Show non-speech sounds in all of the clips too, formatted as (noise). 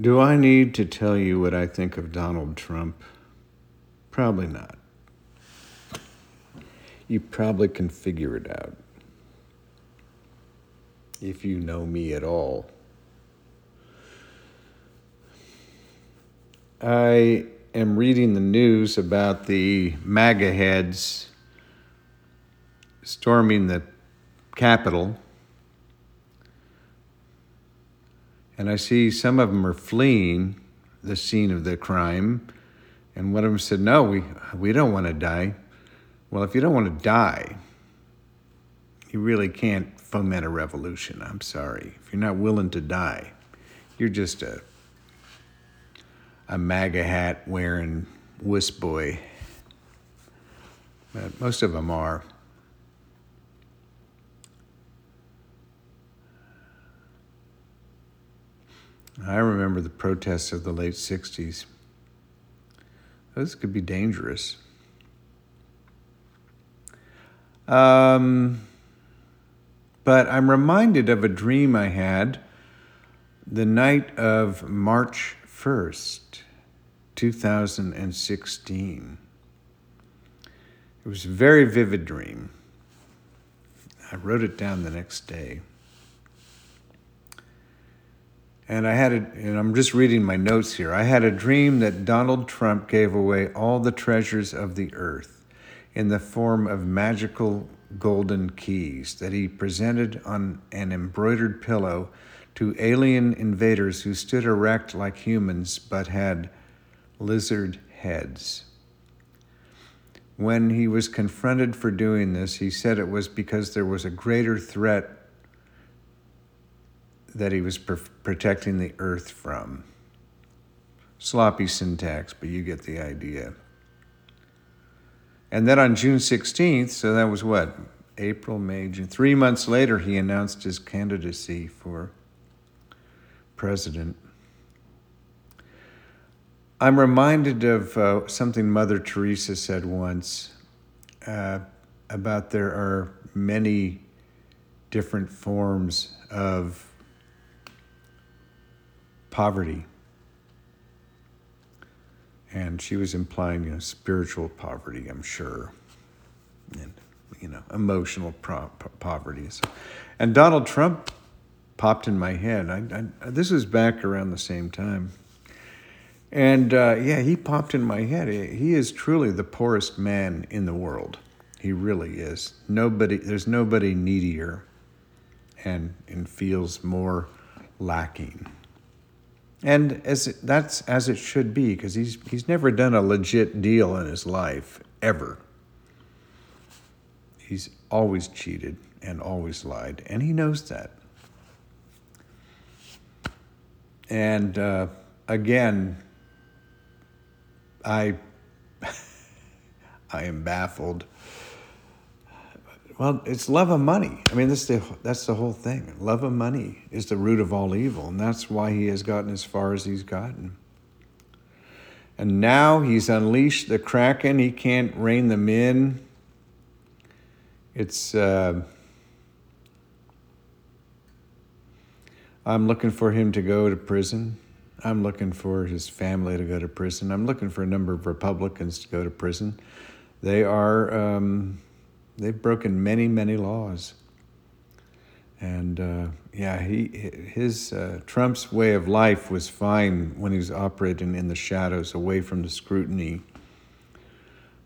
Do I need to tell you what I think of Donald Trump? Probably not. You probably can figure it out. If you know me at all. I am reading the news about the MAGA heads storming the Capitol. And I see some of them are fleeing the scene of the crime. And one of them said, No, we, we don't want to die. Well, if you don't want to die, you really can't foment a revolution. I'm sorry. If you're not willing to die, you're just a a MAGA hat wearing wuss boy. But most of them are. I remember the protests of the late 60s. Those could be dangerous. Um, but I'm reminded of a dream I had the night of March 1st, 2016. It was a very vivid dream. I wrote it down the next day. And I had it, and I'm just reading my notes here. I had a dream that Donald Trump gave away all the treasures of the earth in the form of magical golden keys that he presented on an embroidered pillow to alien invaders who stood erect like humans but had lizard heads. When he was confronted for doing this, he said it was because there was a greater threat that he was pr- protecting the earth from. Sloppy syntax, but you get the idea. And then on June 16th, so that was what? April, May, June. Three months later, he announced his candidacy for president. I'm reminded of uh, something Mother Teresa said once uh, about there are many different forms of poverty. And she was implying you know, spiritual poverty, I'm sure, and you know, emotional pro- poverty. And Donald Trump popped in my head. I, I, this was back around the same time. And uh, yeah, he popped in my head. He is truly the poorest man in the world. He really is. Nobody, there's nobody needier and, and feels more lacking. And as that's as it should be, because he's, he's never done a legit deal in his life, ever. He's always cheated and always lied, and he knows that. And uh, again, I (laughs) I am baffled. Well, it's love of money. I mean, that's the that's the whole thing. Love of money is the root of all evil, and that's why he has gotten as far as he's gotten. And now he's unleashed the kraken. He can't rein them in. It's. Uh, I'm looking for him to go to prison. I'm looking for his family to go to prison. I'm looking for a number of Republicans to go to prison. They are, um, they've broken many, many laws. And uh, yeah, he, his, uh, Trump's way of life was fine when he was operating in the shadows, away from the scrutiny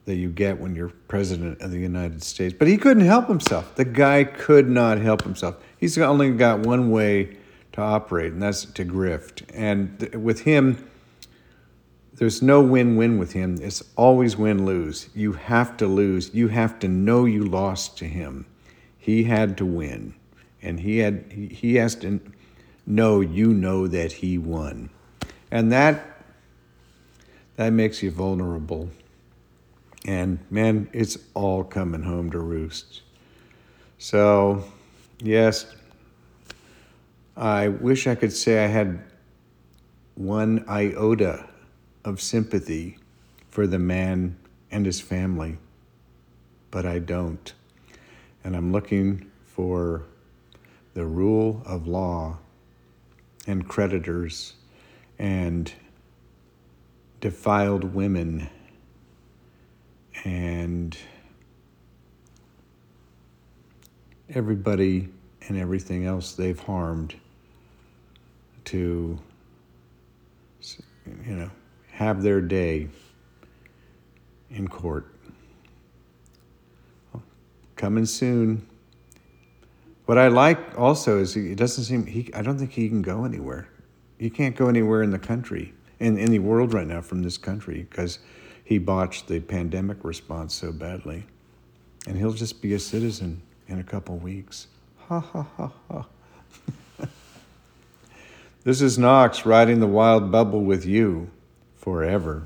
that you get when you're president of the United States. But he couldn't help himself. The guy could not help himself. He's only got one way to operate, and that's to grift. And th- with him, there's no win win with him. It's always win lose. You have to lose. You have to know you lost to him. He had to win, and he had he has to know you know that he won, and that that makes you vulnerable. And man, it's all coming home to roost. So, yes, I wish I could say I had one iota of sympathy for the man and his family, but I don't. And I'm looking for the rule of law and creditors and defiled women and everybody and everything else they've harmed to you know have their day in court. Coming soon. What i like also is he, it doesn't seem he i don't think he can go anywhere. He can't go anywhere in the country in, in the world right now from this country because he botched the pandemic response so badly. And he'll just be a citizen in a couple weeks. Ha ha ha ha. (laughs) This is knox riding the wild bubble with you forever